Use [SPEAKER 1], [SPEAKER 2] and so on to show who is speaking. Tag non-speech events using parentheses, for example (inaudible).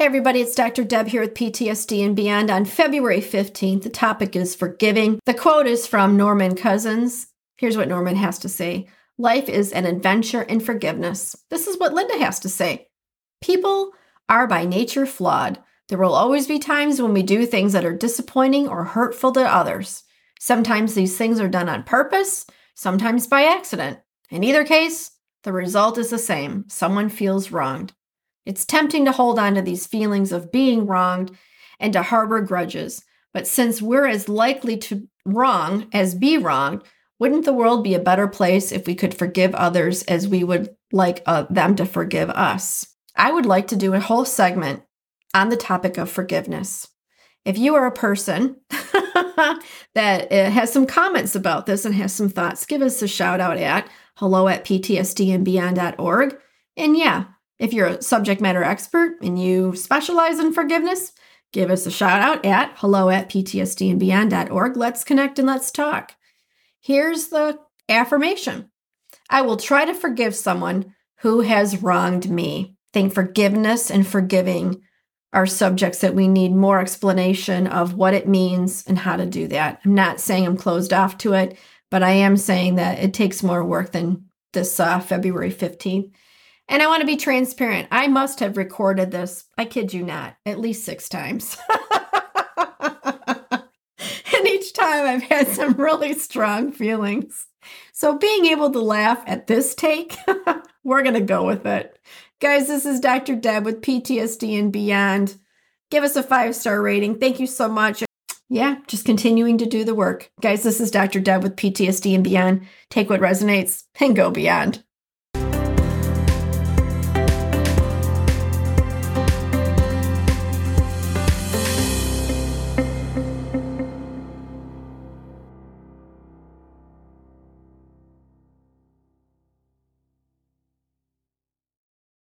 [SPEAKER 1] Hey, everybody, it's Dr. Deb here with PTSD and Beyond on February 15th. The topic is forgiving. The quote is from Norman Cousins. Here's what Norman has to say Life is an adventure in forgiveness. This is what Linda has to say. People are by nature flawed. There will always be times when we do things that are disappointing or hurtful to others. Sometimes these things are done on purpose, sometimes by accident. In either case, the result is the same someone feels wronged. It's tempting to hold on to these feelings of being wronged and to harbor grudges. But since we're as likely to wrong as be wronged, wouldn't the world be a better place if we could forgive others as we would like uh, them to forgive us? I would like to do a whole segment on the topic of forgiveness. If you are a person (laughs) that uh, has some comments about this and has some thoughts, give us a shout out at hello at ptsdandbeyond.org. And yeah, if you're a subject matter expert and you specialize in forgiveness, give us a shout out at hello at ptsdandbeyond.org. Let's connect and let's talk. Here's the affirmation I will try to forgive someone who has wronged me. Think forgiveness and forgiving are subjects that we need more explanation of what it means and how to do that. I'm not saying I'm closed off to it, but I am saying that it takes more work than this uh, February 15th. And I want to be transparent. I must have recorded this, I kid you not, at least six times. (laughs) and each time I've had some really strong feelings. So being able to laugh at this take, (laughs) we're going to go with it. Guys, this is Dr. Deb with PTSD and Beyond. Give us a five star rating. Thank you so much. Yeah, just continuing to do the work. Guys, this is Dr. Deb with PTSD and Beyond. Take what resonates and go beyond.